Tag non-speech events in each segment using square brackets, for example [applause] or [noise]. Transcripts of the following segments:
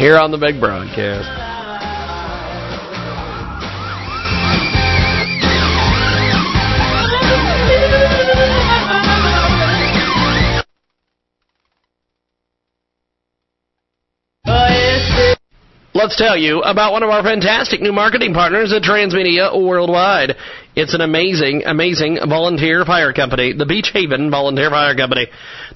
here on the big broadcast. Let's tell you about one of our fantastic new marketing partners at Transmedia Worldwide. It's an amazing, amazing volunteer fire company, the Beach Haven Volunteer Fire Company.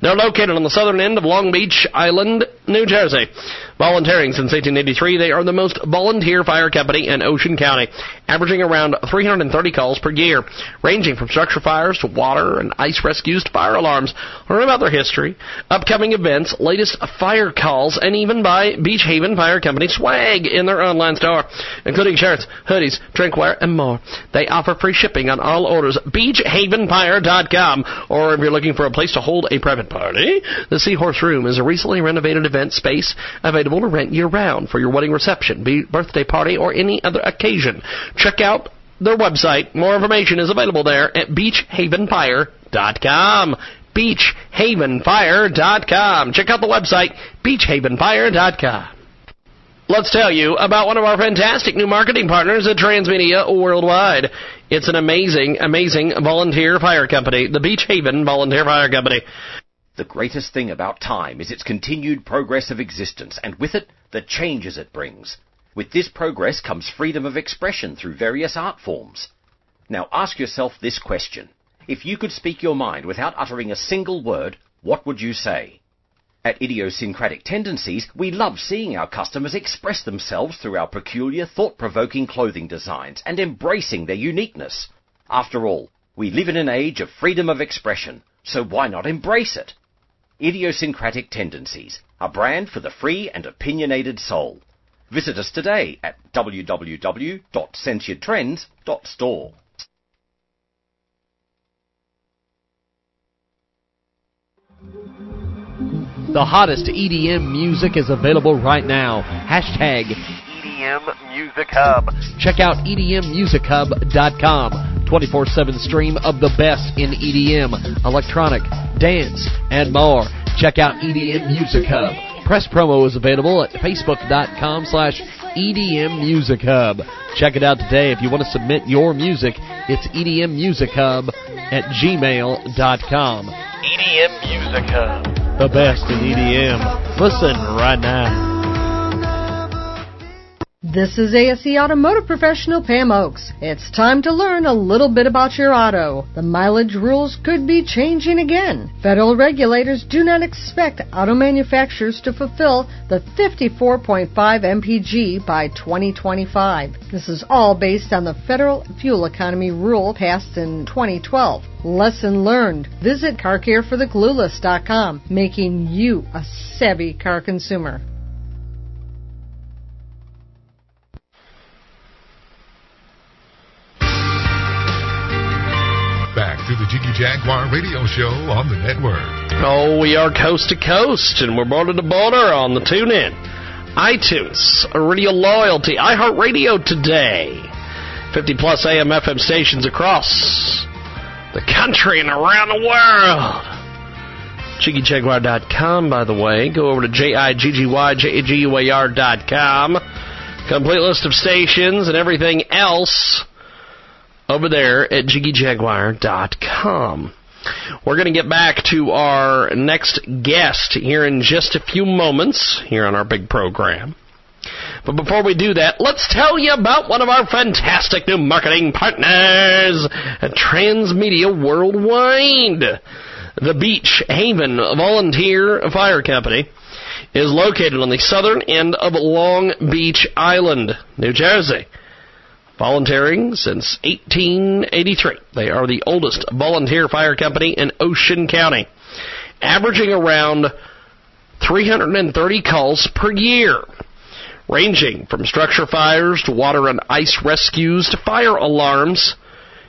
They're located on the southern end of Long Beach Island, New Jersey. Volunteering since 1883, they are the most volunteer fire company in Ocean County, averaging around 330 calls per year, ranging from structure fires to water and ice rescues to fire alarms. Learn about their history, upcoming events, latest fire calls, and even buy Beach Haven Fire Company swag in their online store, including shirts, hoodies, drinkware, and more. They offer free shipping on all orders. BeachHavenFire.com. Or if you're looking for a place to hold a private party, the Seahorse Room is a recently renovated event space available to rent year round for your wedding reception, birthday party, or any other occasion. Check out their website. More information is available there at BeachHavenFire.com. BeachHavenFire.com. Check out the website, BeachHavenFire.com. Let's tell you about one of our fantastic new marketing partners at Transmedia Worldwide. It's an amazing, amazing volunteer fire company, the Beach Haven Volunteer Fire Company. The greatest thing about time is its continued progress of existence, and with it, the changes it brings. With this progress comes freedom of expression through various art forms. Now ask yourself this question. If you could speak your mind without uttering a single word, what would you say? At Idiosyncratic Tendencies, we love seeing our customers express themselves through our peculiar, thought-provoking clothing designs and embracing their uniqueness. After all, we live in an age of freedom of expression, so why not embrace it? Idiosyncratic Tendencies, a brand for the free and opinionated soul. Visit us today at www.sentienttrends.store. The hottest EDM music is available right now. Hashtag EDM Music Hub. Check out EDMMusicHub.com. 24-7 stream of the best in EDM, electronic, dance, and more. Check out EDM Music Hub. Press promo is available at facebook.com slash EDM Music Hub. Check it out today. If you want to submit your music, it's EDM Music Hub at gmail.com. EDM Music Hub. The best in EDM. Listen right now. This is ASE Automotive Professional Pam Oakes. It's time to learn a little bit about your auto. The mileage rules could be changing again. Federal regulators do not expect auto manufacturers to fulfill the 54.5 mpg by 2025. This is all based on the federal fuel economy rule passed in 2012. Lesson learned. Visit CarCareForTheClueless.com, making you a savvy car consumer. To the Jiggy Jaguar radio show on the network. Oh, we are coast to coast, and we're border to border on the TuneIn, iTunes, Radio Loyalty, iHeartRadio today. 50 plus AM FM stations across the country and around the world. JiggyJaguar.com, by the way. Go over to J-I-G-G-Y-J-A-G-U-A-R.com. Complete list of stations and everything else over there at JiggyJaguar.com. We're going to get back to our next guest here in just a few moments here on our big program. But before we do that, let's tell you about one of our fantastic new marketing partners Transmedia Worldwide. The Beach Haven Volunteer Fire Company is located on the southern end of Long Beach Island, New Jersey. Volunteering since 1883. They are the oldest volunteer fire company in Ocean County, averaging around 330 calls per year, ranging from structure fires to water and ice rescues to fire alarms.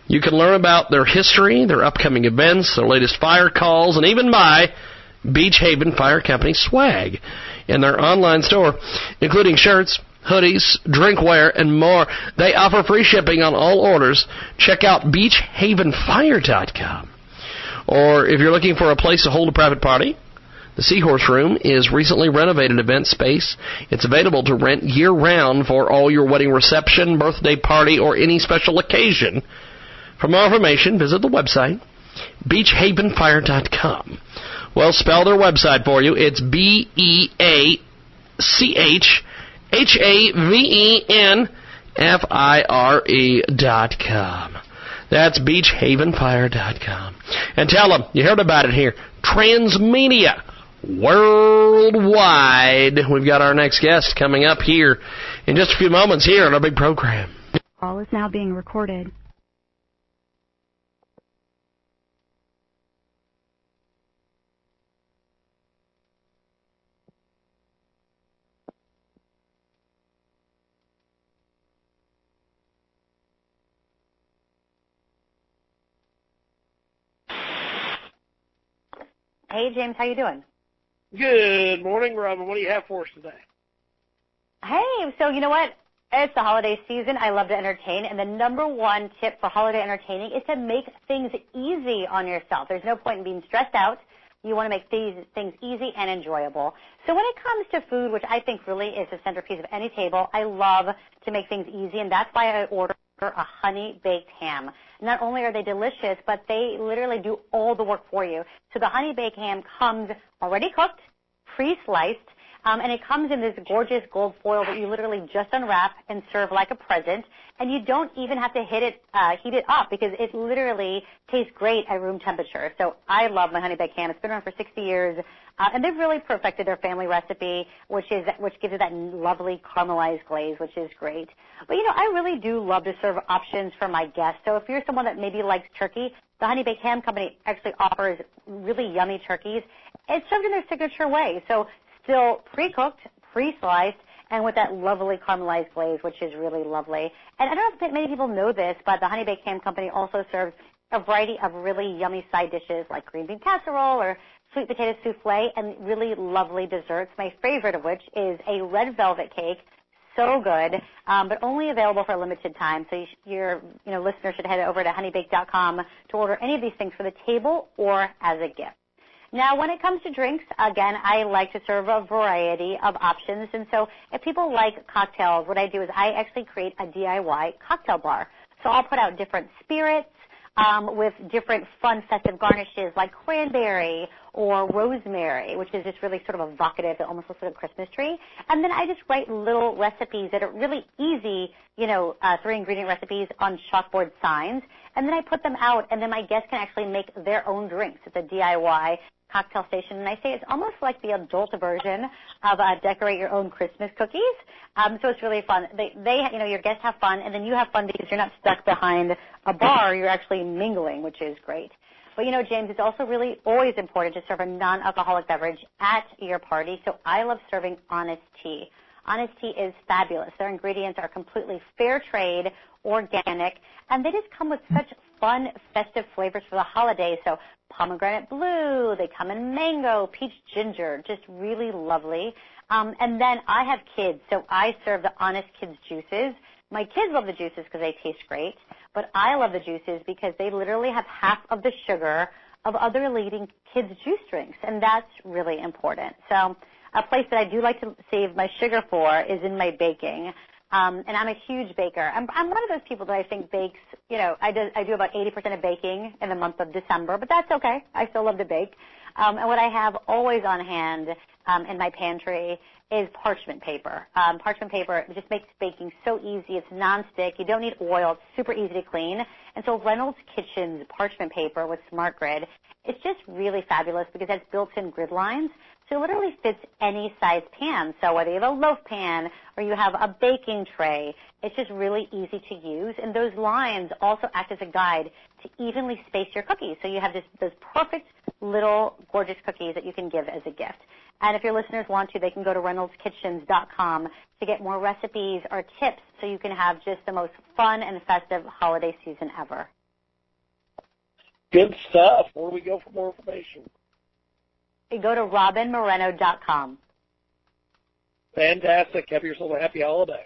You can learn about their history, their upcoming events, their latest fire calls, and even buy Beach Haven Fire Company swag in their online store, including shirts, hoodies, drinkware, and more. They offer free shipping on all orders. Check out beachhavenfire.com. Or if you're looking for a place to hold a private party, The Seahorse Room is recently renovated event space. It's available to rent year round for all your wedding reception, birthday party, or any special occasion. For more information, visit the website beachhavenfire.com. Well, spell their website for you. It's B E A C H H A V E N F I R E dot com. That's beachhavenfire.com. And tell them you heard about it here. Transmedia worldwide. We've got our next guest coming up here in just a few moments here on our big program. Call is now being recorded. Hey, James, how you doing? Good morning, Robin. What do you have for us today? Hey, so you know what? It's the holiday season. I love to entertain, and the number one tip for holiday entertaining is to make things easy on yourself. There's no point in being stressed out. You want to make these things easy and enjoyable. So when it comes to food, which I think really is the centerpiece of any table, I love to make things easy, and that's why I order a honey baked ham. Not only are they delicious, but they literally do all the work for you. So the honey baked ham comes already cooked, pre-sliced, it comes in this gorgeous gold foil that you literally just unwrap and serve like a present. And you don't even have to uh, heat it up because it literally tastes great at room temperature. So I love my honey baked ham. It's been around for 60 years. Uh, and they've really perfected their family recipe, which is which gives it that lovely caramelized glaze, which is great. But you know, I really do love to serve options for my guests. So if you're someone that maybe likes turkey, the Honey Baked Ham Company actually offers really yummy turkeys. It's served in their signature way. Still pre-cooked, pre-sliced, and with that lovely caramelized glaze, which is really lovely. And I don't if many people know this, but the Honey Baked Ham Company also serves a variety of really yummy side dishes like green bean casserole or sweet potato souffle and really lovely desserts. My favorite of which is a red velvet cake. So good, um, but only available for a limited time. So you sh- your you know listener should head over to honeybake.com to order any of these things for the table or as a gift. Now, when it comes to drinks, again, I like to serve a variety of options. And so if people like cocktails, what I do is I actually create a DIY cocktail bar. So I'll put out different spirits, um, with different fun festive garnishes like cranberry or rosemary, which is just really sort of evocative. It almost looks like a Christmas tree. And then I just write little recipes that are really easy, you know, uh, three ingredient recipes on chalkboard signs. And then I put them out, and then my guests can actually make their own drinks. It's a DIY cocktail station, and I say it's almost like the adult version of uh, decorate your own Christmas cookies. Um, so it's really fun. They, they, you know, your guests have fun, and then you have fun because you're not stuck behind a bar. You're actually mingling, which is great. But you know, James, it's also really always important to serve a non-alcoholic beverage at your party. So I love serving Honest Tea. Honest Tea is fabulous. Their ingredients are completely fair trade, organic, and they just come with such fun, festive flavors for the holidays. So pomegranate blue, they come in mango, peach ginger, just really lovely. Um, and then I have kids, so I serve the Honest Kids juices. My kids love the juices because they taste great, but I love the juices because they literally have half of the sugar of other leading kids juice drinks, and that's really important. So a place that I do like to save my sugar for is in my baking. Um, and I'm a huge baker. I'm, I'm one of those people that I think bakes, you know, I do, I do about 80% of baking in the month of December, but that's okay. I still love to bake. Um, and what I have always on hand um, in my pantry is parchment paper. Um, parchment paper just makes baking so easy. It's nonstick. You don't need oil. It's super easy to clean. And so Reynolds Kitchens parchment paper with Smart Grid, it's just really fabulous because it has built-in grid lines. So it literally fits any size pan. So whether you have a loaf pan or you have a baking tray, it's just really easy to use. And those lines also act as a guide to evenly space your cookies. So you have this, those perfect little gorgeous cookies that you can give as a gift. And if your listeners want to, they can go to reynoldskitchens.com to get more recipes or tips so you can have just the most fun and festive holiday season ever. Good stuff. Where do we go for more information? You go to robinmoreno.com. Fantastic. Have yourself a happy holiday.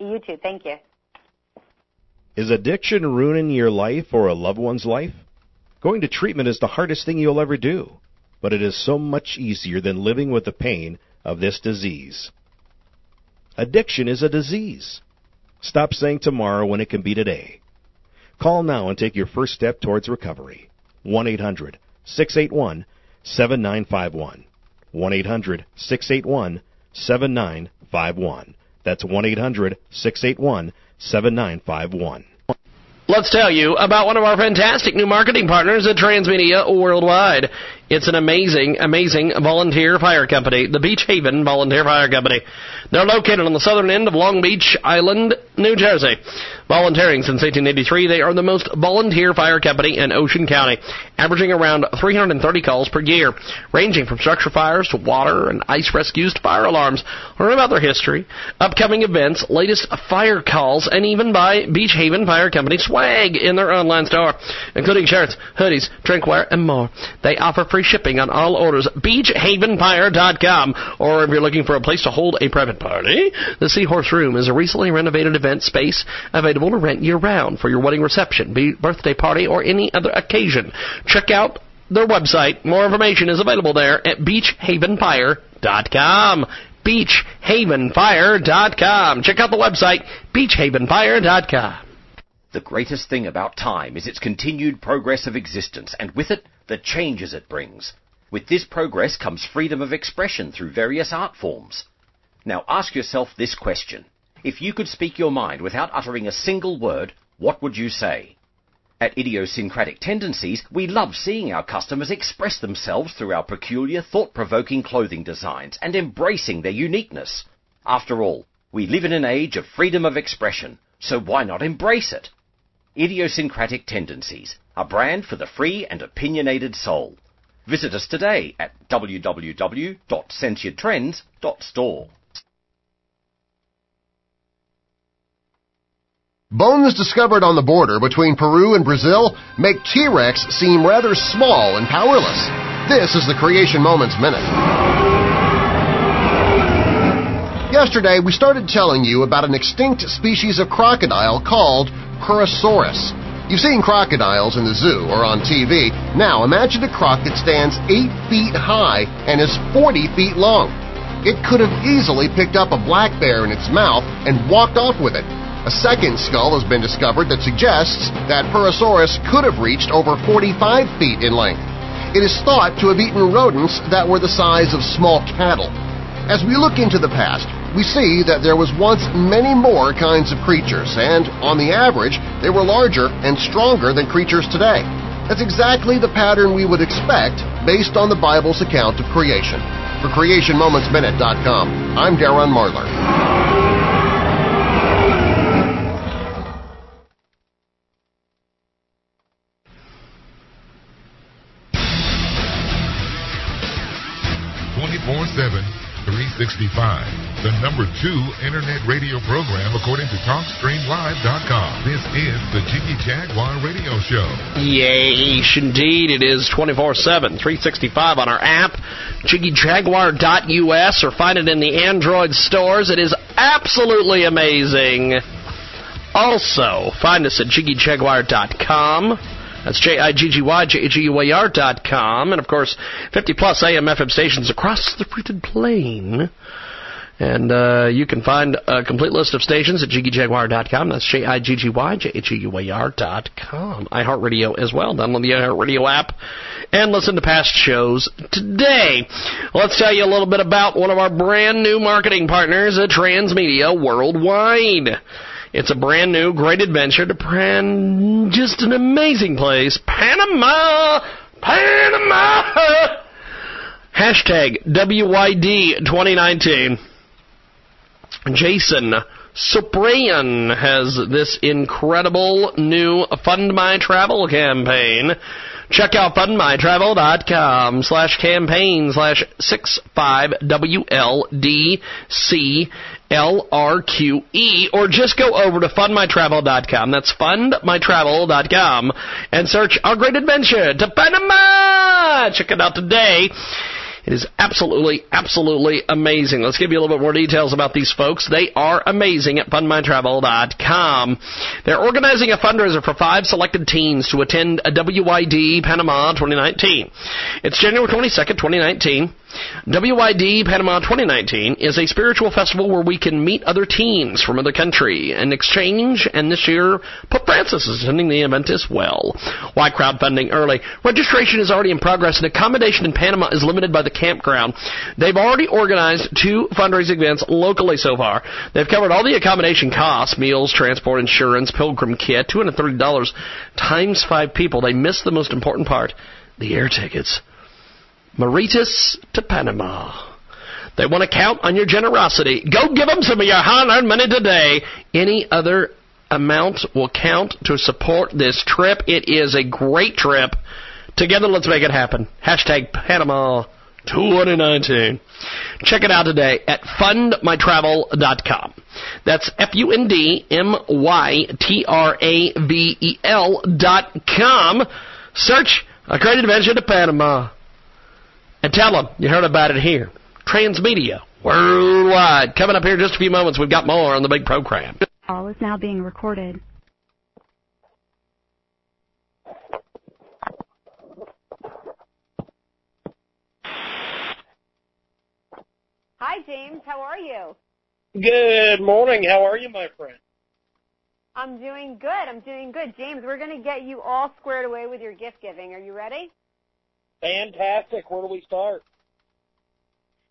You too. Thank you. Is addiction ruining your life or a loved one's life? Going to treatment is the hardest thing you'll ever do. but it is so much easier than living with the pain of this disease. Addiction is a disease. Stop saying tomorrow when it can be today. Call now and take your first step towards recovery. 1 800 681 7951. 1 800 681 7951. That's 1 800 681 7951. Let's tell you about one of our fantastic new marketing partners at Transmedia Worldwide. It's an amazing, amazing volunteer fire company, the Beach Haven Volunteer Fire Company. They're located on the southern end of Long Beach Island, New Jersey. Volunteering since 1883, they are the most volunteer fire company in Ocean County, averaging around 330 calls per year, ranging from structure fires to water and ice rescues to fire alarms. Learn about their history, upcoming events, latest fire calls, and even buy Beach Haven Fire Company swag in their online store, including shirts, hoodies, drinkware, and more. They offer shipping on all orders. BeachHavenFire.com. Or if you're looking for a place to hold a private party, the Seahorse Room is a recently renovated event space available to rent year round for your wedding reception, birthday party, or any other occasion. Check out their website. More information is available there at BeachHavenFire.com. BeachHavenFire.com. Check out the website, BeachHavenFire.com. The greatest thing about time is its continued progress of existence, and with it, the changes it brings. With this progress comes freedom of expression through various art forms. Now ask yourself this question. If you could speak your mind without uttering a single word, what would you say? At Idiosyncratic Tendencies, we love seeing our customers express themselves through our peculiar, thought-provoking clothing designs and embracing their uniqueness. After all, we live in an age of freedom of expression, so why not embrace it? Idiosyncratic Tendencies, a brand for the free and opinionated soul. Visit us today at www.sentietrends.store. Bones discovered on the border between Peru and Brazil make T-Rex seem rather small and powerless. This is the Creation Moments Minute. Yesterday, we started telling you about an extinct species of crocodile called Purussaurus. You've seen crocodiles in the zoo or on TV. Now imagine a croc that stands 8 feet high and is 40 feet long. It could have easily picked up a black bear in its mouth and walked off with it. A second skull has been discovered that suggests that Purussaurus could have reached over 45 feet in length. It is thought to have eaten rodents that were the size of small cattle. As we look into the past, we see that there was once many more kinds of creatures, and on the average, they were larger and stronger than creatures today. That's exactly the pattern we would expect based on the Bible's account of creation. For CreationMomentsMinute.com, I'm Darren Marlar. Twenty-four seven, three sixty-five. The number two internet radio program according to TalkStreamLive.com. This is the Jiggy Jaguar Radio Show. Yeesh, indeed. It is 24-7, 365 on our app, JiggyJaguar.us, or find it in the Android stores. It is absolutely amazing. Also, find us at JiggyJaguar.com. That's J-I-G-G-Y, J-A-G-U-A-R dot com. And, of course, 50 plus AM FM stations across the fruited plain. And uh, you can find a complete list of stations at JiggyJaguar.com. That's J-I-G-G-Y, J-A-G-U-A-R dot com. iHeartRadio as well. Download the iHeartRadio app and listen to past shows today. Let's tell you a little bit about one of our brand new marketing partners at Transmedia Worldwide. It's a brand new, great adventure to brand, just an amazing place, Panama, Panama. Hashtag WYD 2019. Jason Suprian has this incredible new Fund My Travel campaign. Check out fundmytravel.com slash campaign slash 65WLDCLRQE or just go over to fundmytravel.com. That's fundmytravel.com and search Our Great Adventure to Panama. Check it out today. It is absolutely, absolutely amazing. Let's give you a little bit more details about these folks. They are amazing at fundmytravel.com. They're organizing a fundraiser for five selected teens to attend a WYD Panama 2019. It's January 22nd, 2019. WYD Panama 2019 is a spiritual festival where we can meet other teens from other countries and exchange. And this year, Pope Francis is attending the event as well. Why crowdfunding early? Registration is already in progress, and accommodation in Panama is limited by the campground. They've already organized two fundraising events locally so far. They've covered all the accommodation costs: meals, transport, insurance, pilgrim kit, two hundred thirty dollars times five people. They missed the most important part: the air tickets. Mauritius to Panama. They want to count on your generosity. Go give them some of your hard-earned money today. Any other amount will count to support this trip. It is a great trip. Together, let's make it happen. Hashtag Panama 2019. Check it out today at fundmytravel.com. That's F-U-N-D-M-Y-T-R-A-V-E-L dot com. Search A Great Adventure to Panama. And tell them you heard about it here. Transmedia, worldwide. Coming up here in just a few moments, we've got more on the big program. Call is now being recorded. Hi, James. How are you? Good morning. How are you, my friend? I'm doing good. I'm doing good. James, we're going to get you all squared away with your gift giving. Are you ready? Fantastic. Where do we start?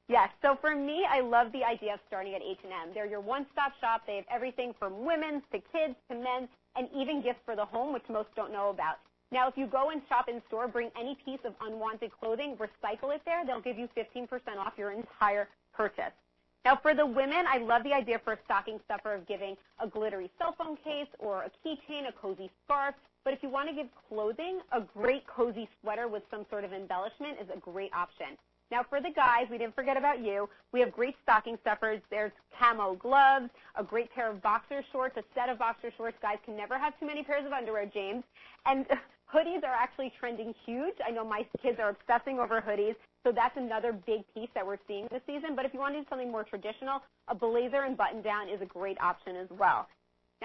Yes. So for me, I love the idea of starting at H&M. They're your one-stop shop. They have everything from women's to kids to men's and even gifts for the home, which most don't know about. Now, if you go and shop in store, bring any piece of unwanted clothing, recycle it there. They'll give you 15% off your entire purchase. Now, for the women, I love the idea for a stocking stuffer of giving a glittery cell phone case or a keychain, a cozy scarf. But if you want to give clothing, a great cozy sweater with some sort of embellishment is a great option. Now, for the guys, we didn't forget about you. We have great stocking stuffers. There's camo gloves, a great pair of boxer shorts, a set of boxer shorts. Guys can never have too many pairs of underwear, James. And [laughs] hoodies are actually trending huge. I know my kids are obsessing over hoodies. So that's another big piece that we're seeing this season. But if you want to do something more traditional, a blazer and button down is a great option as well.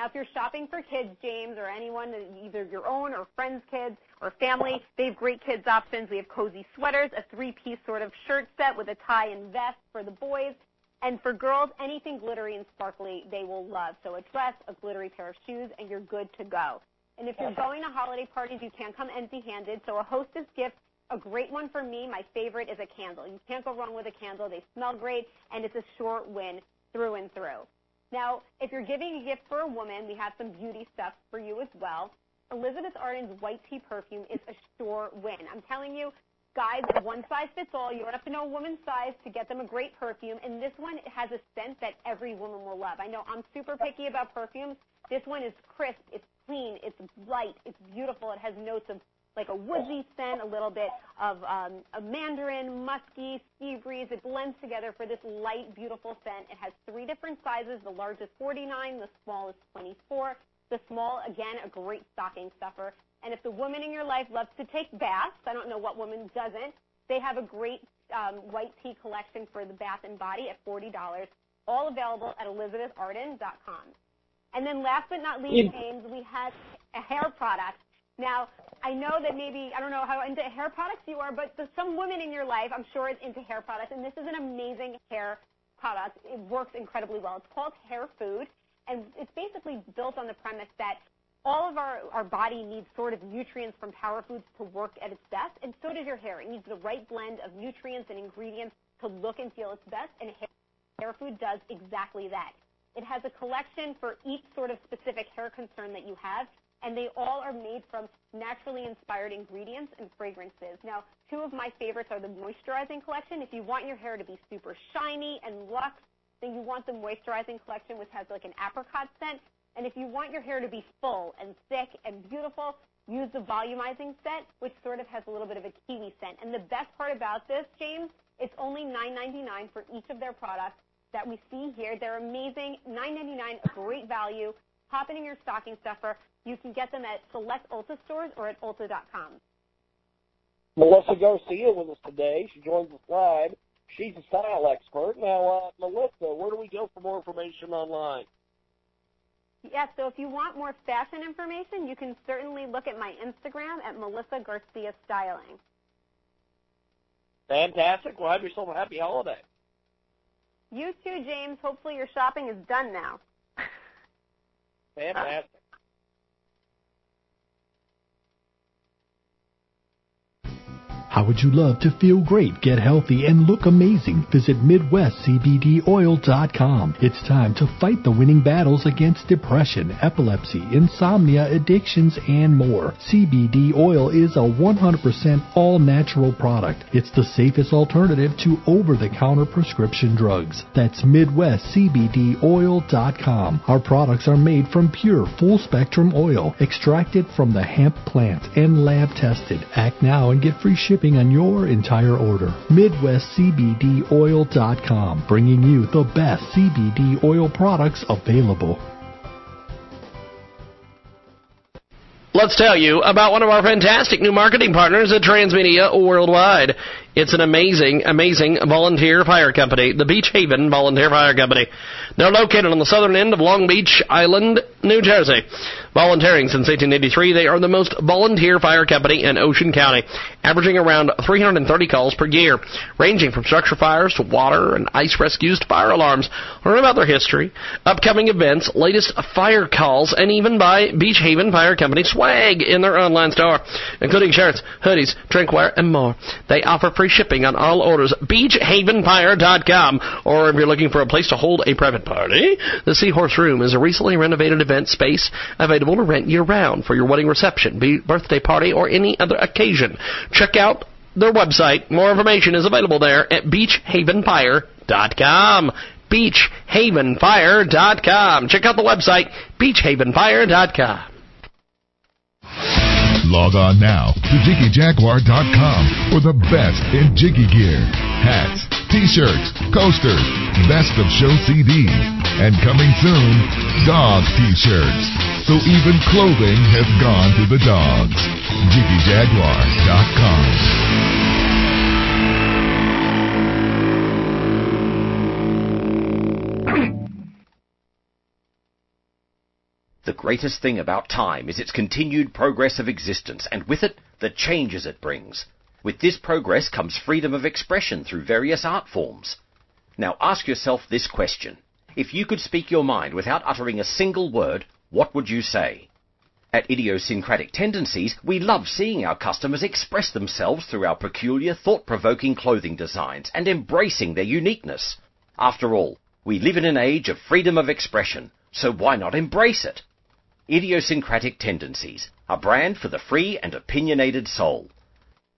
Now, if you're shopping for kids, James, or anyone, either your own or friends' kids or family, they have great kids options. We have cozy sweaters, a three-piece sort of shirt set with a tie and vest for the boys. And for girls, anything glittery and sparkly they will love. So a dress, a glittery pair of shoes, and you're good to go. And if you're going to holiday parties, you can't come empty-handed. So a hostess gift a great one for me, my favorite, is a candle. You can't go wrong with a candle. They smell great, and it's a short win through and through. Now, if you're giving a gift for a woman, we have some beauty stuff for you as well. Elizabeth Arden's white tea perfume is a sure win. I'm telling you, guys, one size fits all. You don't have to know a woman's size to get them a great perfume. And this one has a scent that every woman will love. I know I'm super picky about perfumes. This one is crisp, it's clean, it's light, it's beautiful. It has notes of like a woodsy scent, a little bit of um, a mandarin, musky, sea breeze. It blends together for this light, beautiful scent. It has three different sizes. The largest 49, the small is 24. The small, again, a great stocking stuffer. And if the woman in your life loves to take baths, I don't know what woman doesn't, they have a great um, white tea collection for the bath and body at $40, all available at elizabetharden.com. And then last but not least, James, we have a hair product now, I know that maybe, I don't know how into hair products you are, but some women in your life, I'm sure, is into hair products, and this is an amazing hair product. It works incredibly well. It's called Hair Food, and it's basically built on the premise that all of our, our body needs sort of nutrients from power foods to work at its best, and so does your hair. It needs the right blend of nutrients and ingredients to look and feel its best, and hair, hair food does exactly that. It has a collection for each sort of specific hair concern that you have, and they all are made from naturally inspired ingredients and fragrances. Now, two of my favorites are the moisturizing collection. If you want your hair to be super shiny and luxe, then you want the moisturizing collection, which has like an apricot scent. And if you want your hair to be full and thick and beautiful, use the volumizing set, which sort of has a little bit of a kiwi scent. And the best part about this, James, it's only $9.99 for each of their products that we see here. They're amazing. $9.99, a great value. Pop it in your stocking stuffer. You can get them at select Ulta stores or at Ulta.com. Melissa Garcia with us today. She joins us live. She's a style expert. Now, uh, Melissa, where do we go for more information online? Yes, so if you want more fashion information, you can certainly look at my Instagram at Melissa Garcia Styling. Fantastic. Well, have yourself a happy holiday. You too, James. Hopefully your shopping is done now. Fantastic. How would you love to feel great, get healthy, and look amazing? Visit MidwestCBDOil.com. It's time to fight the winning battles against depression, epilepsy, insomnia, addictions, and more. CBD oil is a 100% all natural product. It's the safest alternative to over the counter prescription drugs. That's MidwestCBDOil.com. Our products are made from pure, full spectrum oil, extracted from the hemp plant and lab tested. Act now and get free shipping on your entire order. MidwestCBDOil.com, bringing you the best CBD oil products available. Let's tell you about one of our fantastic new marketing partners at Transmedia Worldwide. It's an amazing, amazing volunteer fire company, the Beach Haven Volunteer Fire Company. They're located on the southern end of Long Beach Island, New Jersey. Volunteering since 1883, they are the most volunteer fire company in Ocean County, averaging around 330 calls per year, ranging from structure fires to water and ice rescues to fire alarms. Learn about their history, upcoming events, latest fire calls, and even buy Beach Haven Fire Company swag in their online store, including shirts, hoodies, drinkware, and more. They offer free shipping on all orders. BeachHavenFire.com. Or if you're looking for a place to hold a private party, the Seahorse Room is a recently renovated event space available to rent year round for your wedding reception, birthday party, or any other occasion. Check out their website. More information is available there at BeachHavenFire.com. BeachHavenFire.com. Check out the website, BeachHavenFire.com. Log on now to JiggyJaguar.com for the best in Jiggy gear. Hats, t-shirts, coasters, best of show CDs, and coming soon, dog t-shirts. So even clothing has gone to the dogs. JiggyJaguar.com. The greatest thing about time is its continued progress of existence, and with it, the changes it brings. With this progress comes freedom of expression through various art forms. Now ask yourself this question. If you could speak your mind without uttering a single word, what would you say? At Idiosyncratic Tendencies, we love seeing our customers express themselves through our peculiar, thought-provoking clothing designs and embracing their uniqueness. After all, we live in an age of freedom of expression, so why not embrace it? Idiosyncratic Tendencies, a brand for the free and opinionated soul.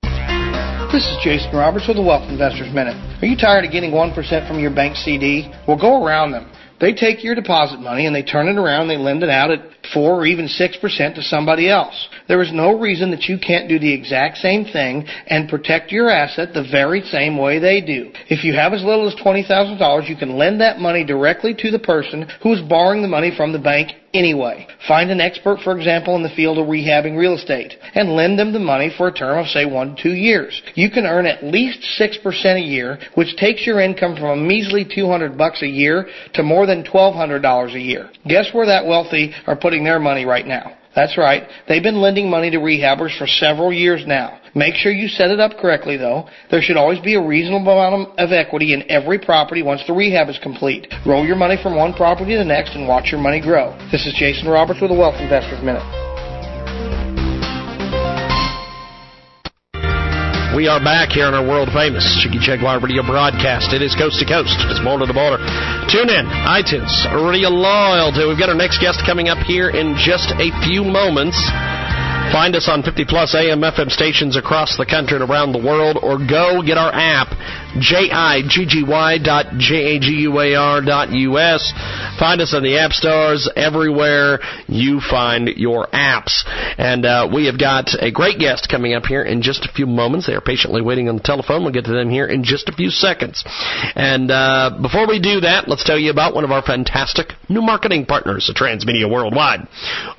This is Jason Roberts with the Wealth Investors Minute. Are you tired of getting 1% from your bank CD? Well, go around them. They take your deposit money and they turn it around, they lend it out at 4 or even 6% to somebody else. There is no reason that you can't do the exact same thing and protect your asset the very same way they do. If you have as little as $20,000, you can lend that money directly to the person who is borrowing the money from the bank anyway. Find an expert, for example, in the field of rehabbing real estate and lend them the money for a term of, say, one to two years. You can earn at least 6% a year, which takes your income from a measly 200 bucks a year to more than $1,200 a year. Guess where that wealthy are putting their money right now? That's right. They've been lending money to rehabbers for several years now. Make sure you set it up correctly though. There should always be a reasonable amount of equity in every property once the rehab is complete. Roll your money from one property to the next and watch your money grow. This is Jason Roberts with the Wealth Investors Minute. We are back here on our world famous Jiggy Jaguar radio broadcast. It is coast to coast. It's border to border. Tune in, iTunes, Radio Loyalty. We've got our next guest coming up here in just a few moments. Find us on 50 plus AM FM stations across the country and around the world, or go get our app, jiggy.jaguar.us. Find us on the app stores everywhere you find your apps. And uh, we have got a great guest coming up here in just a few moments. They are patiently waiting on the telephone. We'll get to them here in just a few seconds. And uh, before we do that, let's tell you about one of our fantastic new marketing partners Transmedia Worldwide.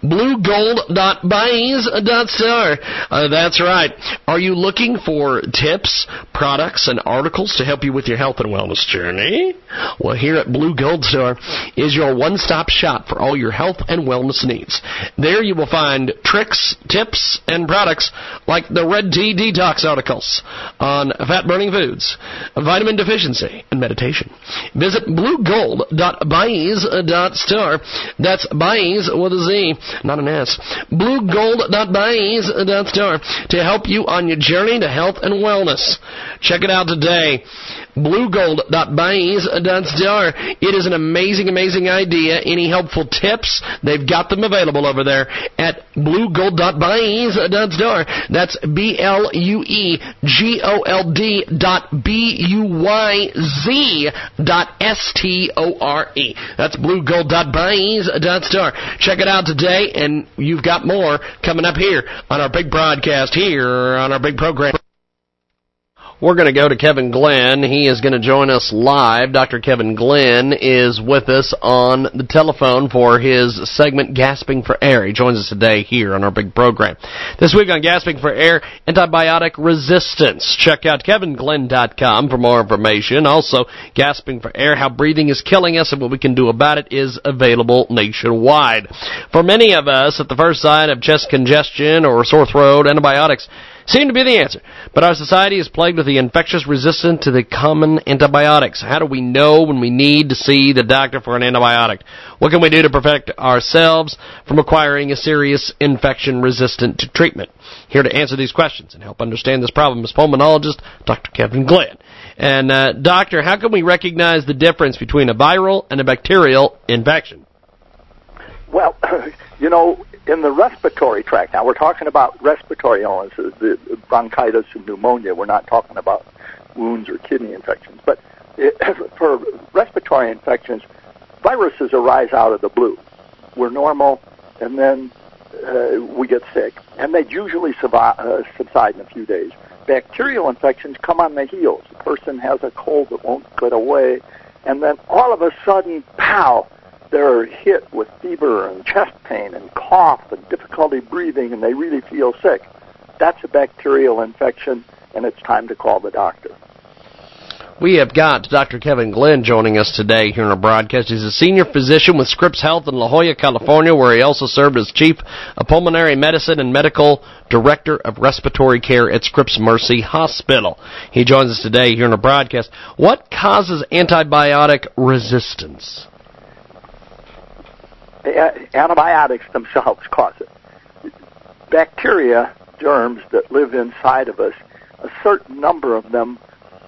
BlueGold.buyz.store. Uh, that's right. Are you looking for tips, products, and articles to help you with your health and wellness journey? Well, here at Blue Gold Star is your one-stop shop for all your health and wellness needs. There you will find tricks, tips, and products like the Red Tea Detox articles on fat-burning foods, vitamin deficiency, and meditation. Visit bluegold.buyz.store. That's buys with a Z, not an S. bluegold.buyz.store to help you on your journey to health and wellness. Check it out today bluegold.buyz.store. Uh, it is an amazing, amazing idea. Any helpful tips? They've got them available over there at bluegold.buyz.store. Uh, that's B L U E G O L D dot B U Y Z dot S T O R E. That's bluegold.buyz.store. Uh, Check it out today, and you've got more coming up here on our big broadcast here on our big program. We're going to go to Kevin Glenn. He is going to join us live. Dr. Kevin Glenn is with us on the telephone for his segment Gasping for Air. He joins us today here on our big program. This week on Gasping for Air, antibiotic resistance. Check out kevinglenn.com for more information. Also, Gasping for Air, how breathing is killing us and what we can do about it is available nationwide. For many of us, at the first sign of chest congestion or sore throat, antibiotics seem to be the answer. But our society is plagued with the infectious resistant to the common antibiotics. How do we know when we need to see the doctor for an antibiotic? What can we do to protect ourselves from acquiring a serious infection resistant to treatment? Here to answer these questions and help understand this problem is pulmonologist Dr. Kevin Glenn. And uh, doctor, how can we recognize the difference between a viral and a bacterial infection? Well, [coughs] you know, in the respiratory tract, now we're talking about respiratory illnesses, the bronchitis and pneumonia. We're not talking about wounds or kidney infections. But it, [coughs] for respiratory infections, viruses arise out of the blue. We're normal, and then uh, we get sick, and they usually survive, uh, subside in a few days. Bacterial infections come on the heels. The person has a cold that won't get away, and then all of a sudden, pow! They're hit with fever and chest pain and cough and difficulty breathing and they really feel sick. That's a bacterial infection and it's time to call the doctor. We have got Dr. Kevin Glenn joining us today here in our broadcast. He's a senior physician with Scripps Health in La Jolla, California, where he also served as chief of pulmonary medicine and medical director of respiratory care at Scripps Mercy Hospital. He joins us today here in our broadcast. What causes antibiotic resistance? Antibiotics themselves cause it. Bacteria, germs that live inside of us, a certain number of them,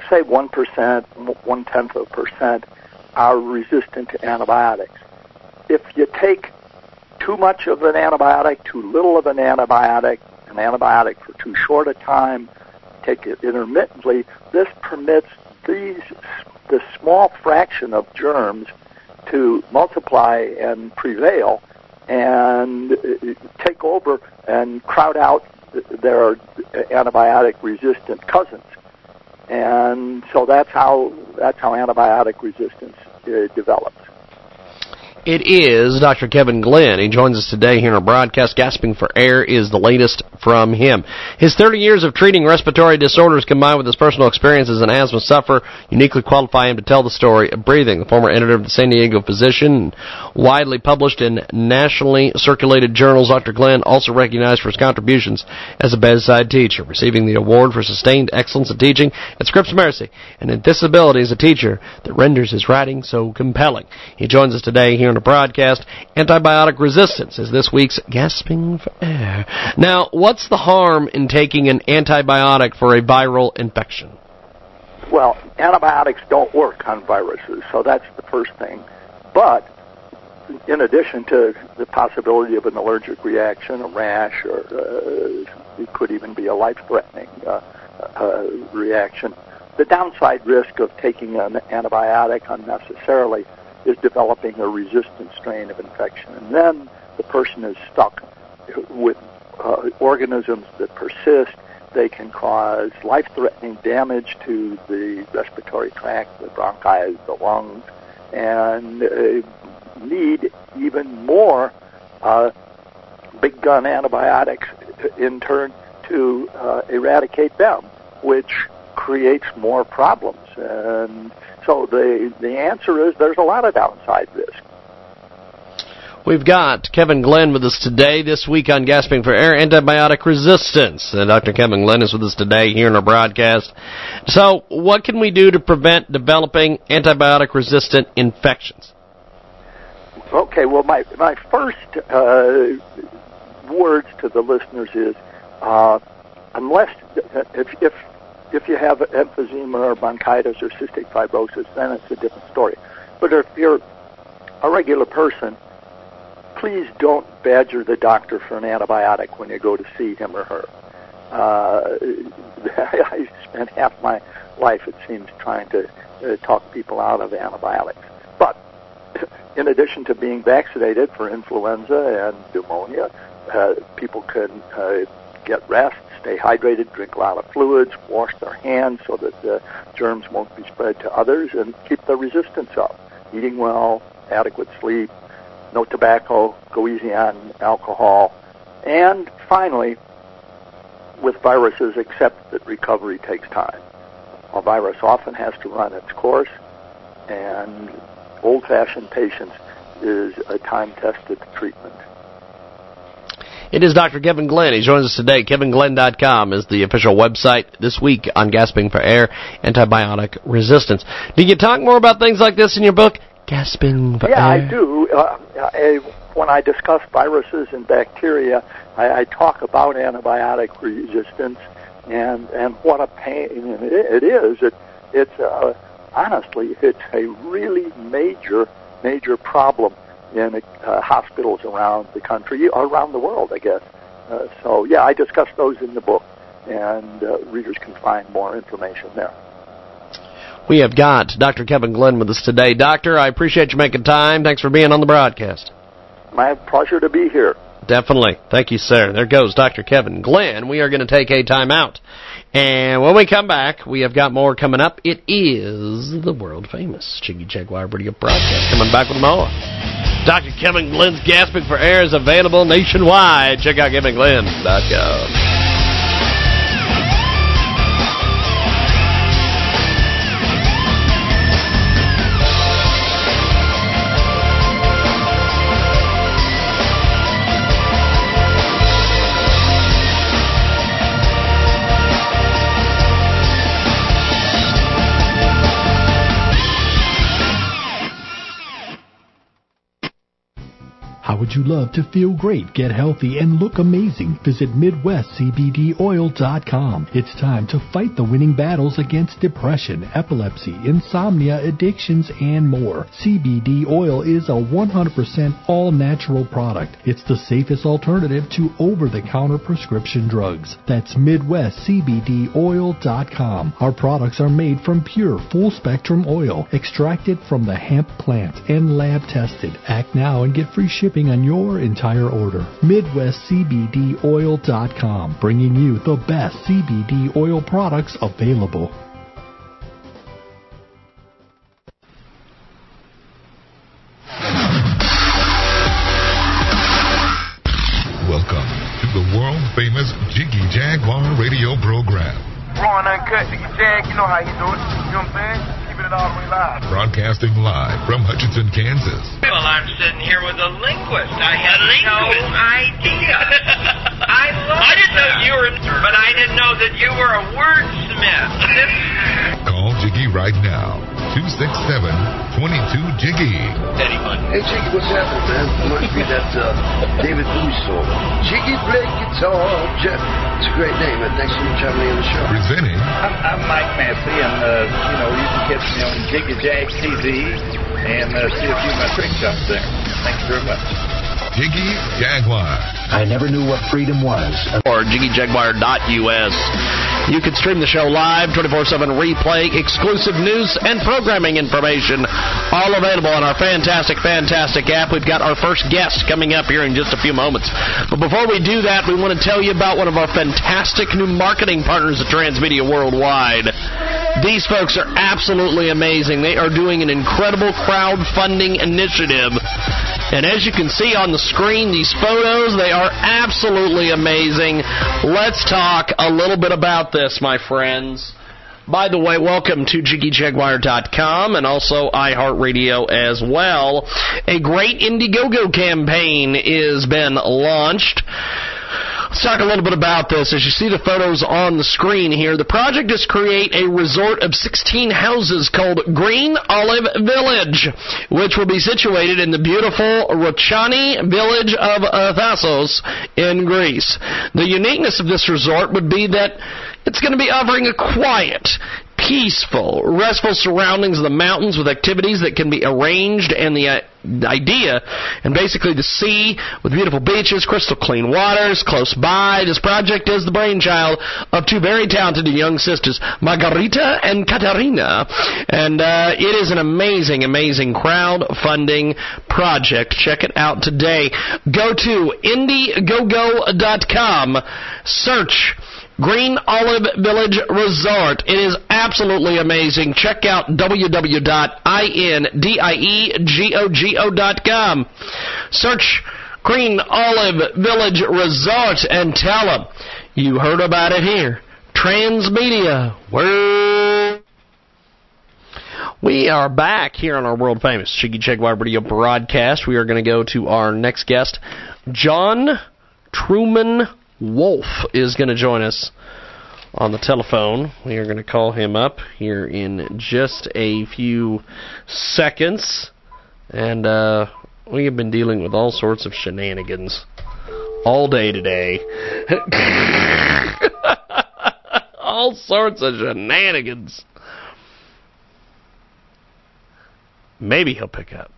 say 1%, one tenth of a percent, are resistant to antibiotics. If you take too much of an antibiotic, too little of an antibiotic, an antibiotic for too short a time, take it intermittently, this permits these the small fraction of germs to multiply and prevail and uh, take over and crowd out their antibiotic resistant cousins. And so that's how that's how antibiotic resistance uh, develops. It is Dr. Kevin Glenn. He joins us today here in our broadcast. Gasping for Air is the latest from him. His 30 years of treating respiratory disorders combined with his personal experience as an asthma sufferer uniquely qualify him to tell the story of breathing. The former editor of the San Diego Physician, widely published in nationally circulated journals, Dr. Glenn also recognized for his contributions as a bedside teacher, receiving the award for sustained excellence in teaching at Scripps Mercy, and in disability as a teacher that renders his writing so compelling. He joins us today here the broadcast. Antibiotic resistance is this week's Gasping for Air. Now, what's the harm in taking an antibiotic for a viral infection? Well, antibiotics don't work on viruses, so that's the first thing. But in addition to the possibility of an allergic reaction, a rash, or uh, it could even be a life-threatening uh, uh, reaction, the downside risk of taking an antibiotic unnecessarily is developing a resistant strain of infection. And then the person is stuck with uh, organisms that persist. They can cause life threatening damage to the respiratory tract, the bronchi, the lungs, and uh, need even more uh, big gun antibiotics in turn to uh, eradicate them, which creates more problems. And so the the answer is there's a lot of downside risk. We've got Kevin Glenn with us today, this week on Gasping for Air Antibiotic Resistance. And Dr. Kevin Glenn is with us today here in our broadcast. So, what can we do to prevent developing antibiotic resistant infections? Okay, well, my, my first uh, words to the listeners is uh, unless, if, if, if you have emphysema or bronchitis or cystic fibrosis, then it's a different story. But if you're a regular person, please don't badger the doctor for an antibiotic when you go to see him or her. Uh, [laughs] I spent half my life, it seems, trying to uh, talk people out of antibiotics. But [clears throat] in addition to being vaccinated for influenza and pneumonia, uh, people can uh, get rest, stay hydrated, drink a lot of fluids, wash their hands so that the germs won't be spread to others, and keep their resistance up. Eating well, adequate sleep, no tobacco, go easy on alcohol, and finally, with viruses, accept that recovery takes time. A virus often has to run its course, and old-fashioned patience is a time-tested treatment. It is Dr. Kevin Glenn. He joins us today. KevinGlenn.com is the official website this week on gasping for air, antibiotic resistance. Do you talk more about things like this in your book? Gasping for yeah, air. Yeah, I do. Uh, I, when I discuss viruses and bacteria, I, I talk about antibiotic resistance and and what a pain it is. It it's uh, honestly it's a really major major problem in uh, hospitals around the country, around the world, I guess. Uh, so yeah, I discuss those in the book, and uh, readers can find more information there. We have got Dr. Kevin Glenn with us today. Doctor, I appreciate you making time. Thanks for being on the broadcast. My pleasure to be here. Definitely. Thank you, sir. There goes Dr. Kevin Glenn. We are going to take a time out. And when we come back, we have got more coming up. It is the world famous Jiggy Jaguar Radio broadcast. Coming back with more. Dr. Kevin Glenn's Gasping for Air is available nationwide. Check out KevinGlenn.com. How would you love to feel great, get healthy, and look amazing? Visit MidwestCBDOil.com. It's time to fight the winning battles against depression, epilepsy, insomnia, addictions, and more. CBD oil is a 100% all natural product. It's the safest alternative to over the counter prescription drugs. That's MidwestCBDOil.com. Our products are made from pure full spectrum oil, extracted from the hemp plant and lab tested. Act now and get free shipping on your entire order. MidwestCBDOil.com, bringing you the best CBD oil products available. Welcome to the world famous Jiggy Jaguar radio program. Raw and uncut, Jiggy Jag, you know how you do it. You know what I'm saying? Keeping it all the way live. Broadcasting live from Hutchinson, Kansas. Well, I'm sitting here with a linguist. I had no idea. [laughs] I love I didn't know you were, but I didn't know that you were a wordsmith. [laughs] Call Jiggy right now. 267-22-JIGGY. Eddie Hey, Jiggy, what's happening, man? It must be that uh, David Bowie song. Jiggy play guitar. Jeff. It's a great name, man. Thanks for having me on the show. Presenting I'm, I'm Mike Massey, and, uh, you know, you can catch me on Jiggy Jag TV and uh, see a few of my trick shots there. Thank you very much. Jiggy Jaguar. I never knew what freedom was. Or JiggyJaguar.us. You can stream the show live, 24-7 replay, exclusive news and programming information, all available on our fantastic, fantastic app. We've got our first guest coming up here in just a few moments. But before we do that, we want to tell you about one of our fantastic new marketing partners at Transmedia Worldwide. These folks are absolutely amazing. They are doing an incredible crowdfunding initiative. And as you can see on the screen, these photos, they are absolutely amazing. Let's talk a little bit about this, my friends. By the way, welcome to JiggyJaguar.com and also iHeartRadio as well. A great Indiegogo campaign is been launched. Let's talk a little bit about this. As you see the photos on the screen here, the project is create a resort of 16 houses called Green Olive Village, which will be situated in the beautiful Rachoni village of Thassos in Greece. The uniqueness of this resort would be that it's going to be offering a quiet, peaceful, restful surroundings of the mountains with activities that can be arranged and the uh, idea and basically the sea with beautiful beaches, crystal clean waters close by. This project is the brainchild of two very talented young sisters, Margarita and Katarina. And uh, it is an amazing, amazing crowdfunding project. Check it out today. Go to Indiegogo.com, search Green Olive Village Resort. It is absolutely amazing. Check out www.indiegogo.com. Search Green Olive Village Resort and tell them you heard about it here. Transmedia. We are back here on our world famous Jiggy Jaguar Radio broadcast. We are going to go to our next guest, John Truman Wolf is going to join us on the telephone. We are going to call him up here in just a few seconds. And uh, we have been dealing with all sorts of shenanigans all day today. [laughs] all sorts of shenanigans. Maybe he'll pick up.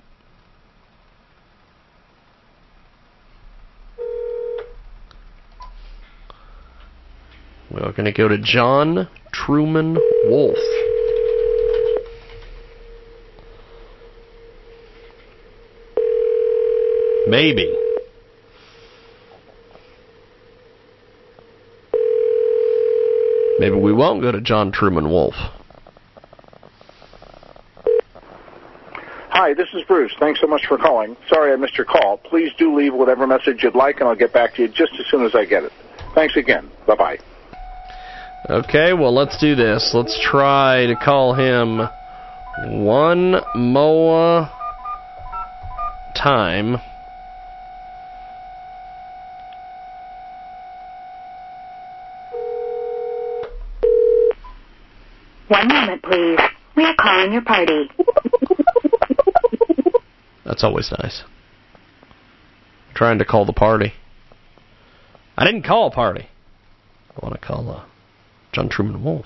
We're going to go to John Truman Wolf. Maybe. Maybe we won't go to John Truman Wolf. Hi, this is Bruce. Thanks so much for calling. Sorry I missed your call. Please do leave whatever message you'd like, and I'll get back to you just as soon as I get it. Thanks again. Bye bye. Okay, well, let's do this. Let's try to call him one more time. One moment, please. We are calling your party. That's always nice. trying to call the party. I didn't call a party. I want to call uh, John Truman Wolf.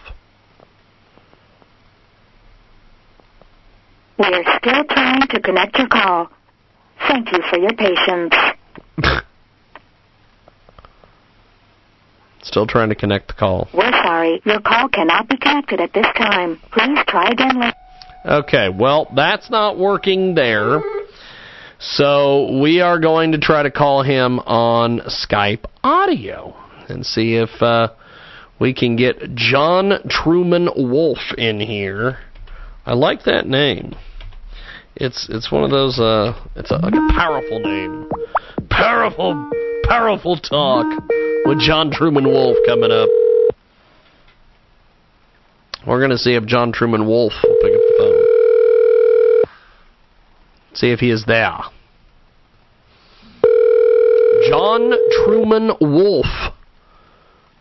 We are still trying to connect your call. Thank you for your patience. [laughs] Still trying to connect the call. We're sorry. Your call cannot be connected at this time. Please try again later. Okay, well, that's not working there. So we are going to try to call him on Skype audio and see if uh, we can get John Truman Wolf in here. I like that name. It's it's one of those uh it's a, like a powerful name. Powerful powerful talk with John Truman Wolf coming up. We're going to see if John Truman Wolf will pick up the phone. See if he is there. John Truman Wolf.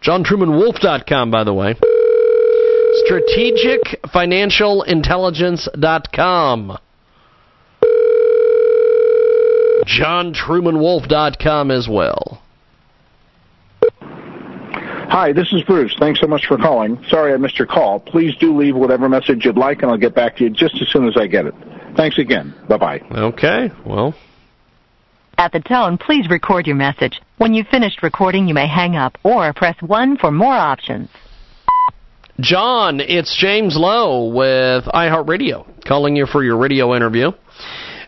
JohnTrumanWolf.com, by the way. StrategicFinancialIntelligence.com. JohnTrumanWolf.com as well. Hi, this is Bruce. Thanks so much for calling. Sorry I missed your call. Please do leave whatever message you'd like, and I'll get back to you just as soon as I get it. Thanks again. Bye bye. Okay, well. At the tone, please record your message. When you've finished recording, you may hang up or press 1 for more options. John, it's James Lowe with iHeartRadio calling you for your radio interview.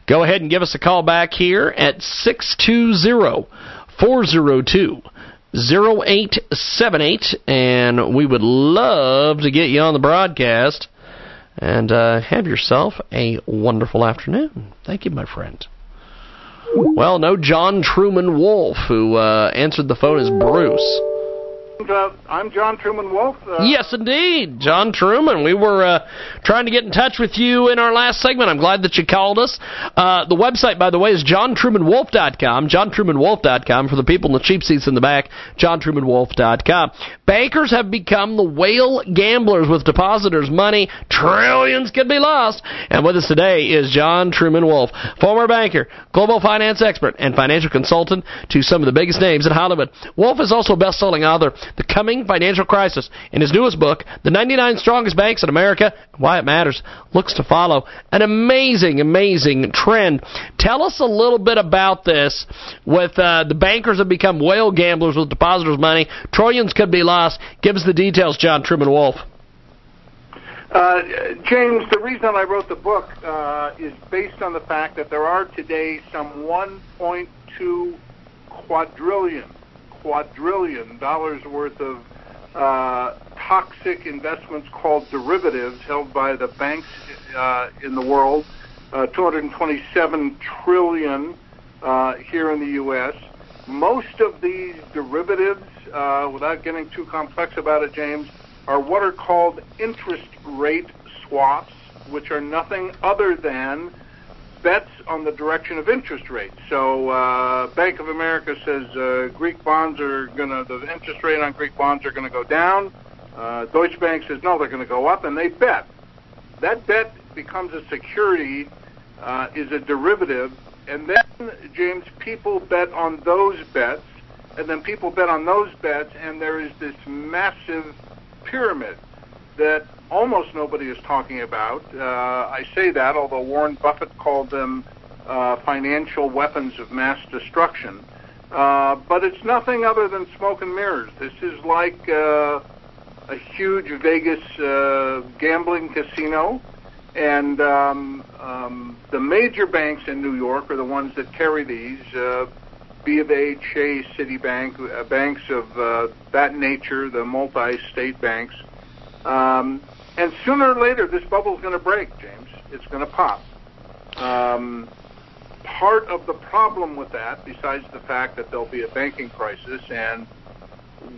Go ahead and give us a call back here at 620 402 0878, and we would love to get you on the broadcast and uh, have yourself a wonderful afternoon. Thank you, my friend. Well, no John Truman Wolf, who uh, answered the phone as Bruce. Uh, I'm John Truman Wolf. Uh, yes, indeed, John Truman. We were uh, trying to get in touch with you in our last segment. I'm glad that you called us. Uh, the website, by the way, is johntrumanwolf.com. Johntrumanwolf.com for the people in the cheap seats in the back. Johntrumanwolf.com. Bankers have become the whale gamblers with depositors' money. Trillions could be lost. And with us today is John Truman Wolf, former banker, global finance expert, and financial consultant to some of the biggest names in Hollywood. Wolf is also a best-selling author the Coming Financial Crisis. In his newest book, The 99 Strongest Banks in America, Why It Matters, looks to follow an amazing, amazing trend. Tell us a little bit about this with uh, the bankers have become whale gamblers with depositors' money. Trillions could be lost. Give us the details, John Truman Wolf. Uh, James, the reason I wrote the book uh, is based on the fact that there are today some 1.2 quadrillion quadrillion dollars worth of uh, toxic investments called derivatives held by the banks uh, in the world. Uh, 227 trillion uh, here in the U.S. Most of these derivatives, uh, without getting too complex about it, James, are what are called interest rate swaps, which are nothing other than bets on the direction of interest rates. So uh, Bank of America says uh, Greek bonds are going to, the interest rate on Greek bonds are going to go down. Uh, Deutsche Bank says no, they're going to go up, and they bet. That bet becomes a security, uh, is a derivative, and then James, people bet on those bets, and then people bet on those bets, and there is this massive pyramid that almost nobody is talking about. Uh, I say that, although Warren Buffett called them uh, financial weapons of mass destruction. Uh, but it's nothing other than smoke and mirrors. This is like uh, a huge Vegas uh, gambling casino, and um, um, the major banks in New York are the ones that carry these. Uh, B of A, Chase, Citibank, uh, banks of uh, that nature, the multi-state banks. Um, and sooner or later, this bubble is going to break, James. It's going to pop. Um, part of the problem with that, besides the fact that there'll be a banking crisis, and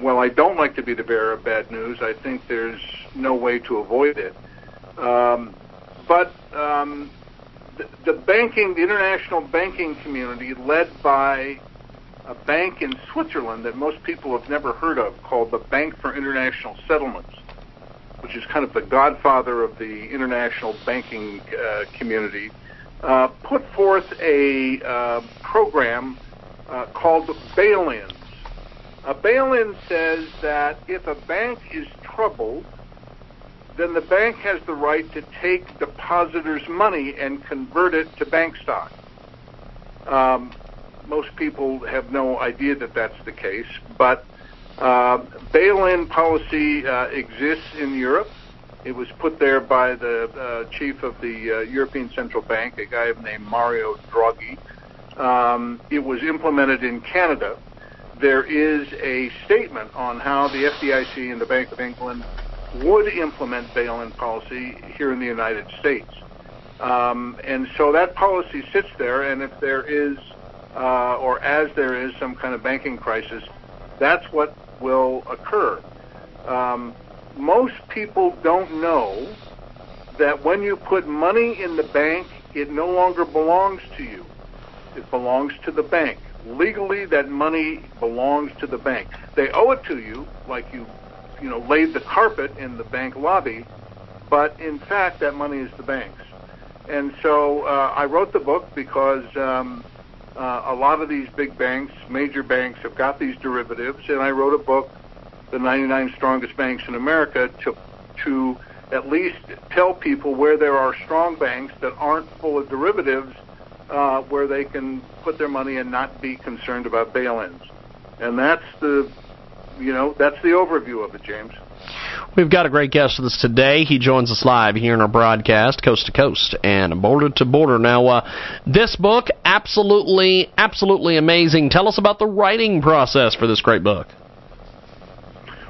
well, I don't like to be the bearer of bad news. I think there's no way to avoid it. Um, but um, the, the banking, the international banking community, led by a bank in Switzerland that most people have never heard of, called the Bank for International Settlements which is kind of the godfather of the international banking uh, community, uh, put forth a uh, program uh, called bail-ins. A bail-in says that if a bank is troubled, then the bank has the right to take depositors' money and convert it to bank stock. Um, most people have no idea that that's the case, but uh, bail-in policy uh, exists in Europe. It was put there by the uh, chief of the uh, European Central Bank, a guy named Mario Draghi. Um, it was implemented in Canada. There is a statement on how the FDIC and the Bank of England would implement bail-in policy here in the United States. Um, and so that policy sits there, and if there is, uh, or as there is, some kind of banking crisis, that's what will occur. Um, most people don't know that when you put money in the bank, it no longer belongs to you. It belongs to the bank. Legally, that money belongs to the bank. They owe it to you, like you, you know, laid the carpet in the bank lobby, but in fact, that money is the bank's. And so uh, I wrote the book because um, uh, a lot of these big banks, major banks, have got these derivatives, and I wrote a book, The 99 Strongest Banks in America, to to at least tell people where there are strong banks that aren't full of derivatives, uh, where they can put their money and not be concerned about bail-ins. And that's the, you know, that's the overview of it, James. We've got a great guest with us today. He joins us live here in our broadcast, coast to coast and border to border. Now, uh, this book, absolutely, absolutely amazing. Tell us about the writing process for this great book.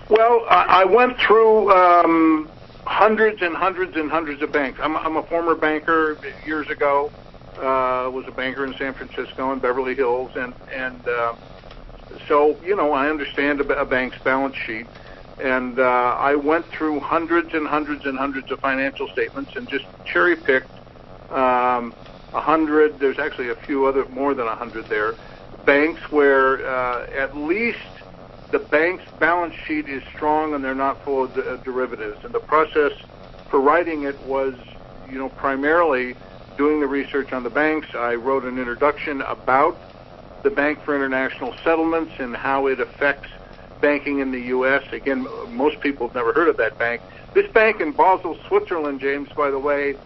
Well, I, went through um, hundreds and hundreds and hundreds of banks. I'm, I'm a former banker years ago. Uh, was a banker in San Francisco and Beverly Hills, and and uh, so you know I understand a bank's balance sheet. And uh, I went through hundreds and hundreds and hundreds of financial statements and just cherry picked um, a hundred. There's actually a few other, more than a hundred there, banks where uh, at least the bank's balance sheet is strong and they're not full of de- derivatives. And the process for writing it was, you know, primarily doing the research on the banks. I wrote an introduction about the Bank for International Settlements and how it affects banking in the U.S. Again, most people have never heard of that bank. This bank in Basel, Switzerland, James, by the way,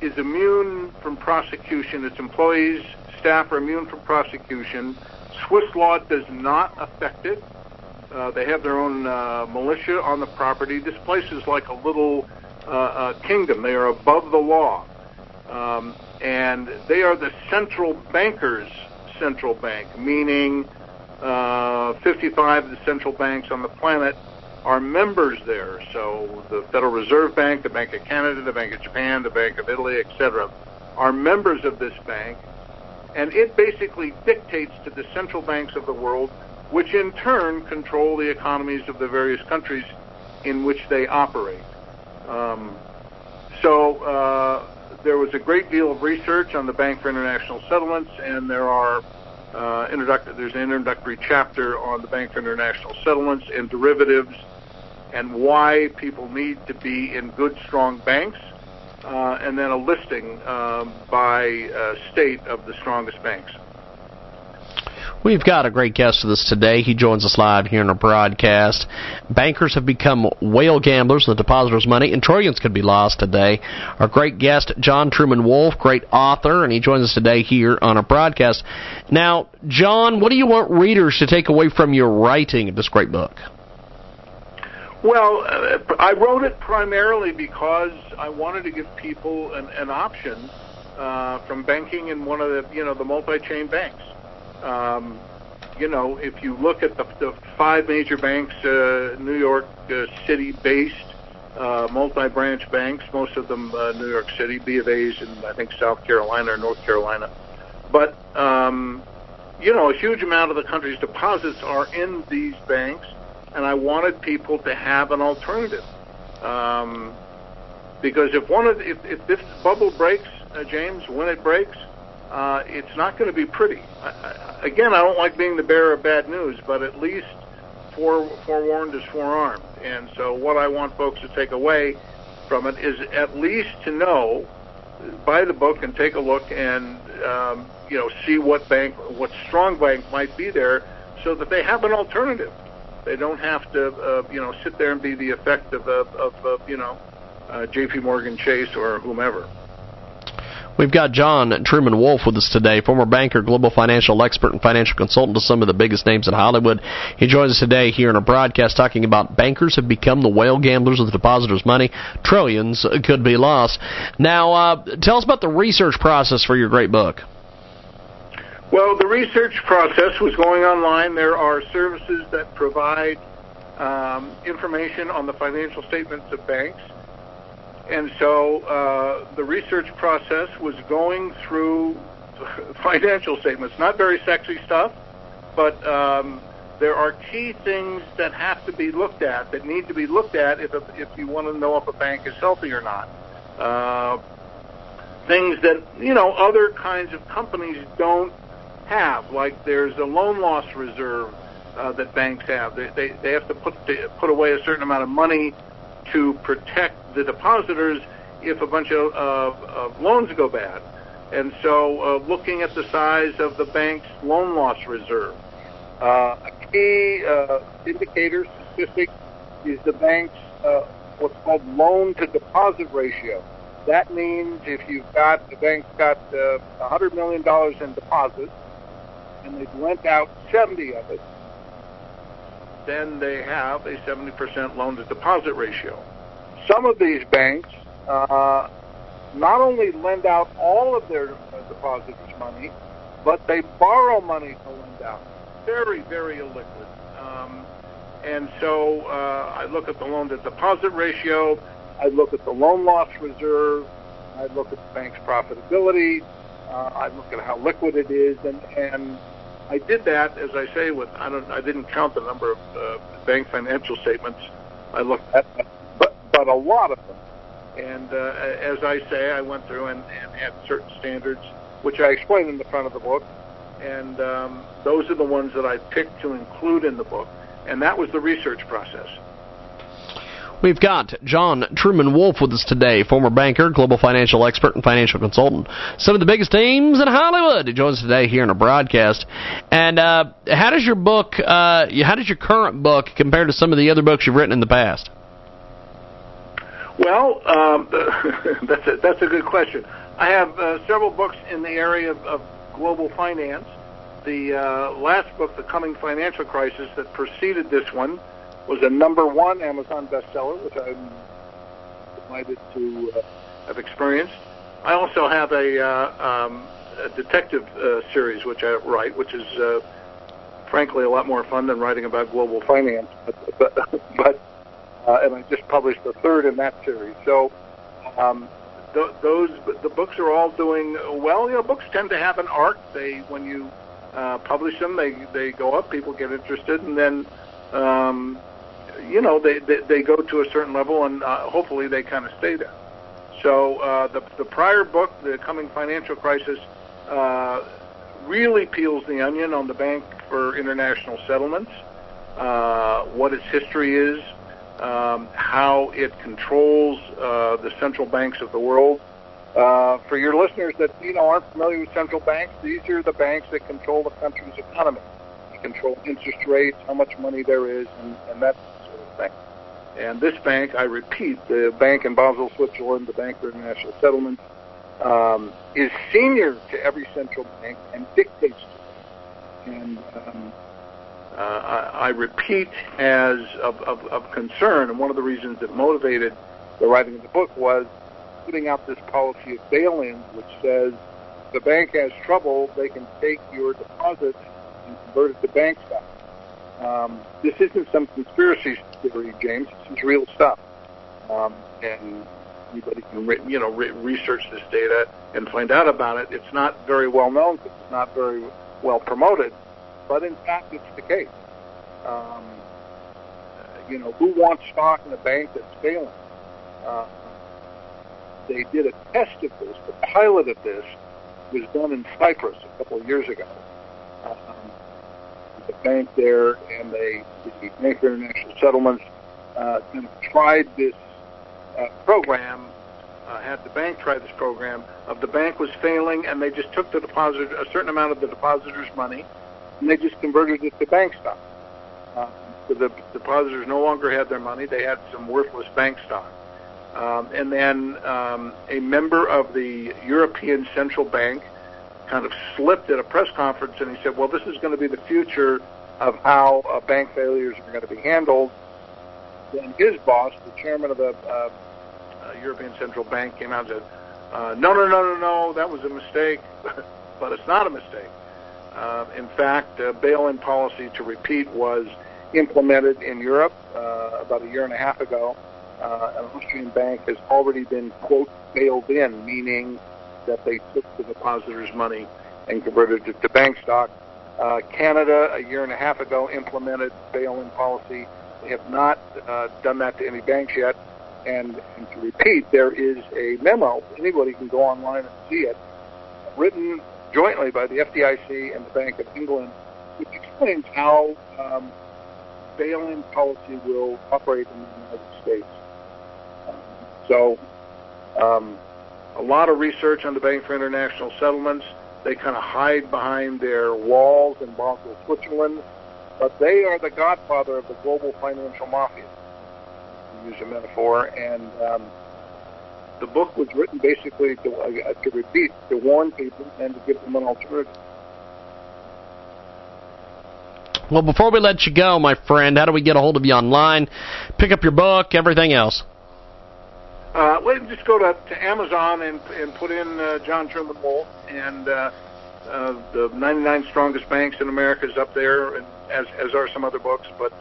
is immune from prosecution. Its employees, staff are immune from prosecution. Swiss law does not affect it. Uh, they have their own uh, militia on the property. This place is like a little uh, uh, kingdom. They are above the law. Um, and they are the central bankers' central bank, meaning uh, 55 of the central banks on the planet are members there. So the Federal Reserve Bank, the Bank of Canada, the Bank of Japan, the Bank of Italy, etc., are members of this bank, and it basically dictates to the central banks of the world, which in turn control the economies of the various countries in which they operate. Um, so uh, there was a great deal of research on the Bank for International Settlements, and there are uh, introductory, there's an introductory chapter on the Bank for International Settlements and derivatives and why people need to be in good, strong banks, uh, and then a listing um, by uh, state of the strongest banks. We've got a great guest with us today. He joins us live here in our broadcast. Bankers have become whale gamblers with depositors' money, and trillions could be lost today. Our great guest, John Truman Wolf, great author, and he joins us today here on our broadcast. Now, John, what do you want readers to take away from your writing of this great book? Well, uh, I wrote it primarily because I wanted to give people an, an option uh, from banking in one of the, you know, the multi-chain banks. Um, you know, if you look at the, the five major banks, uh, New York uh, City-based, uh, multi-branch banks, most of them uh, New York City, B of A's in I think South Carolina or North Carolina, but um, you know, a huge amount of the country's deposits are in these banks, and I wanted people to have an alternative. Um, because if one of the, if, if this bubble breaks, uh, James, when it breaks, uh, it's not going to be pretty. I, I, again, I don't like being the bearer of bad news, but at least fore, forewarned is forearmed. And so, what I want folks to take away from it is at least to know, buy the book and take a look and um, you know see what bank, what strong bank might be there, so that they have an alternative. They don't have to uh, you know sit there and be the effect of, of, of, of you know uh, J.P. Morgan Chase or whomever. We've got John Truman Wolf with us today, former banker, global financial expert, and financial consultant to some of the biggest names in Hollywood. He joins us today here in a broadcast talking about bankers have become the whale gamblers of the depositors' money. Trillions could be lost. Now, uh, tell us about the research process for your great book. Well, the research process was going online. There are services that provide um, information on the financial statements of banks. And so uh, the research process was going through [laughs] financial statements, not very sexy stuff, but um, there are key things that have to be looked at, that need to be looked at if, if you want to know if a bank is healthy or not. Uh, things that, you know, other kinds of companies don't have, like there's a loan loss reserve uh, that banks have. They, they, they have to put, to put away a certain amount of money to protect the depositors if a bunch of, of, loans go bad. And so, uh, looking at the size of the bank's loan loss reserve, uh, a key uh, indicator statistic is the bank's uh, what's called loan to deposit ratio. That means if you've got the bank's got uh, $100 million in deposits and they've lent out 70 of it, then they have a 70% loan to deposit ratio. Some of these banks uh, not only lend out all of their uh, depositors' money, but they borrow money to lend out. Very, very illiquid. Um, and so uh, I look at the loan to deposit ratio, I look at the loan loss reserve, I look at the bank's profitability, uh, I look at how liquid it is, and, and I did that, as I say, with I don't I didn't count the number of uh, bank financial statements I looked at, but but a lot of them. And uh, as I say, I went through and, and had certain standards, which I explain in the front of the book, and um, those are the ones that I picked to include in the book, and that was the research process. We've got John Truman Wolf with us today, former banker, global financial expert, and financial consultant. Some of the biggest names in Hollywood. He joins us today here in a broadcast. And uh, how does your book, uh, how does your current book compare to some of the other books you've written in the past? Well, um, [laughs] that's a, that's a good question. I have uh, several books in the area of, of global finance. The uh, last book, The Coming Financial Crisis, that preceded this one, was a number one Amazon bestseller, which I'm delighted to uh, have experienced. I also have a, uh, um, a detective uh, series which I write, which is uh, frankly a lot more fun than writing about global finance. But, but, [laughs] but uh, and I just published the third in that series. So um, th- those the books are all doing well. You know, books tend to have an arc. They when you uh, publish them, they they go up, people get interested, and then um, you know they, they they go to a certain level, and uh, hopefully they kind of stay there. So uh, the the prior book, the coming financial crisis, uh, really peels the onion on the Bank for International Settlements, uh, what its history is, um, how it controls uh, the central banks of the world. Uh, for your listeners that you know aren't familiar with central banks, these are the banks that control the country's economy. They control interest rates, how much money there is, and, and thing. And this bank, I repeat, the bank in Basel, Switzerland, the Bank for International Settlements, um, is senior to every central bank and dictates to them. And um, uh, I, I repeat as of, of, of concern, and one of the reasons that motivated the writing of the book was putting out this policy of bail-ins, which says the bank has trouble, they can take your deposits and convert it to bank stock. Um, this isn't some conspiracy theory, James. This is real stuff, um, and anybody can re- you know re- research this data and find out about it. It's not very well known it's not very well promoted, but in fact, it's the case. Um, you know, who wants stock in a bank that's failing? Uh, they did a test of this. The pilot of this was done in Cyprus a couple of years ago. Um, the bank there and they, the Bank for International Settlements, uh, kind of tried this uh, program. Uh, had the bank try this program of the bank was failing, and they just took the deposit a certain amount of the depositors' money, and they just converted it to bank stock. Uh, so the depositors no longer had their money; they had some worthless bank stock. Um, and then um, a member of the European Central Bank kind of slipped at a press conference and he said, well, this is going to be the future of how uh, bank failures are going to be handled. Then his boss, the chairman of the uh, uh, European Central Bank, came out and said, uh, no, no, no, no, no, that was a mistake. [laughs] but it's not a mistake. Uh, in fact, uh, bail-in policy, to repeat, was implemented in Europe uh, about a year and a half ago uh, an Austrian bank has already been, quote, bailed in, meaning that they took the depositors' money and converted it to bank stock. Uh, Canada, a year and a half ago, implemented bail-in policy. They have not uh, done that to any banks yet. And, and to repeat, there is a memo, anybody can go online and see it, written jointly by the FDIC and the Bank of England, which explains how um, bail-in policy will operate in the United States. So, um, a lot of research on the Bank for International Settlements. They kind of hide behind their walls in Basel, Switzerland, but they are the godfather of the global financial mafia, to use a metaphor. And um, the book was written basically to, uh, to repeat, to warn people and to give them an alternative. Well, before we let you go, my friend, how do we get a hold of you online? Pick up your book, everything else. Uh, well, just go to, to Amazon and and put in uh, John Truman Wolf, and uh, uh, the 99 Strongest Banks in America is up there, and as as are some other books. But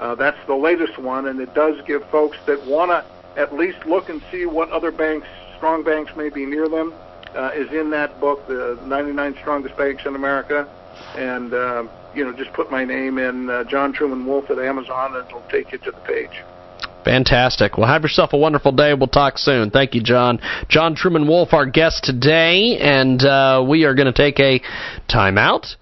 uh, that's the latest one, and it does give folks that want to at least look and see what other banks, strong banks, may be near them. Uh, is in that book, the 99 Strongest Banks in America, and uh, you know just put my name in uh, John Truman Wolf at Amazon, and it'll take you to the page. Fantastic. Well, have yourself a wonderful day. We'll talk soon. Thank you, John. John Truman Wolf, our guest today, and uh, we are going to take a timeout.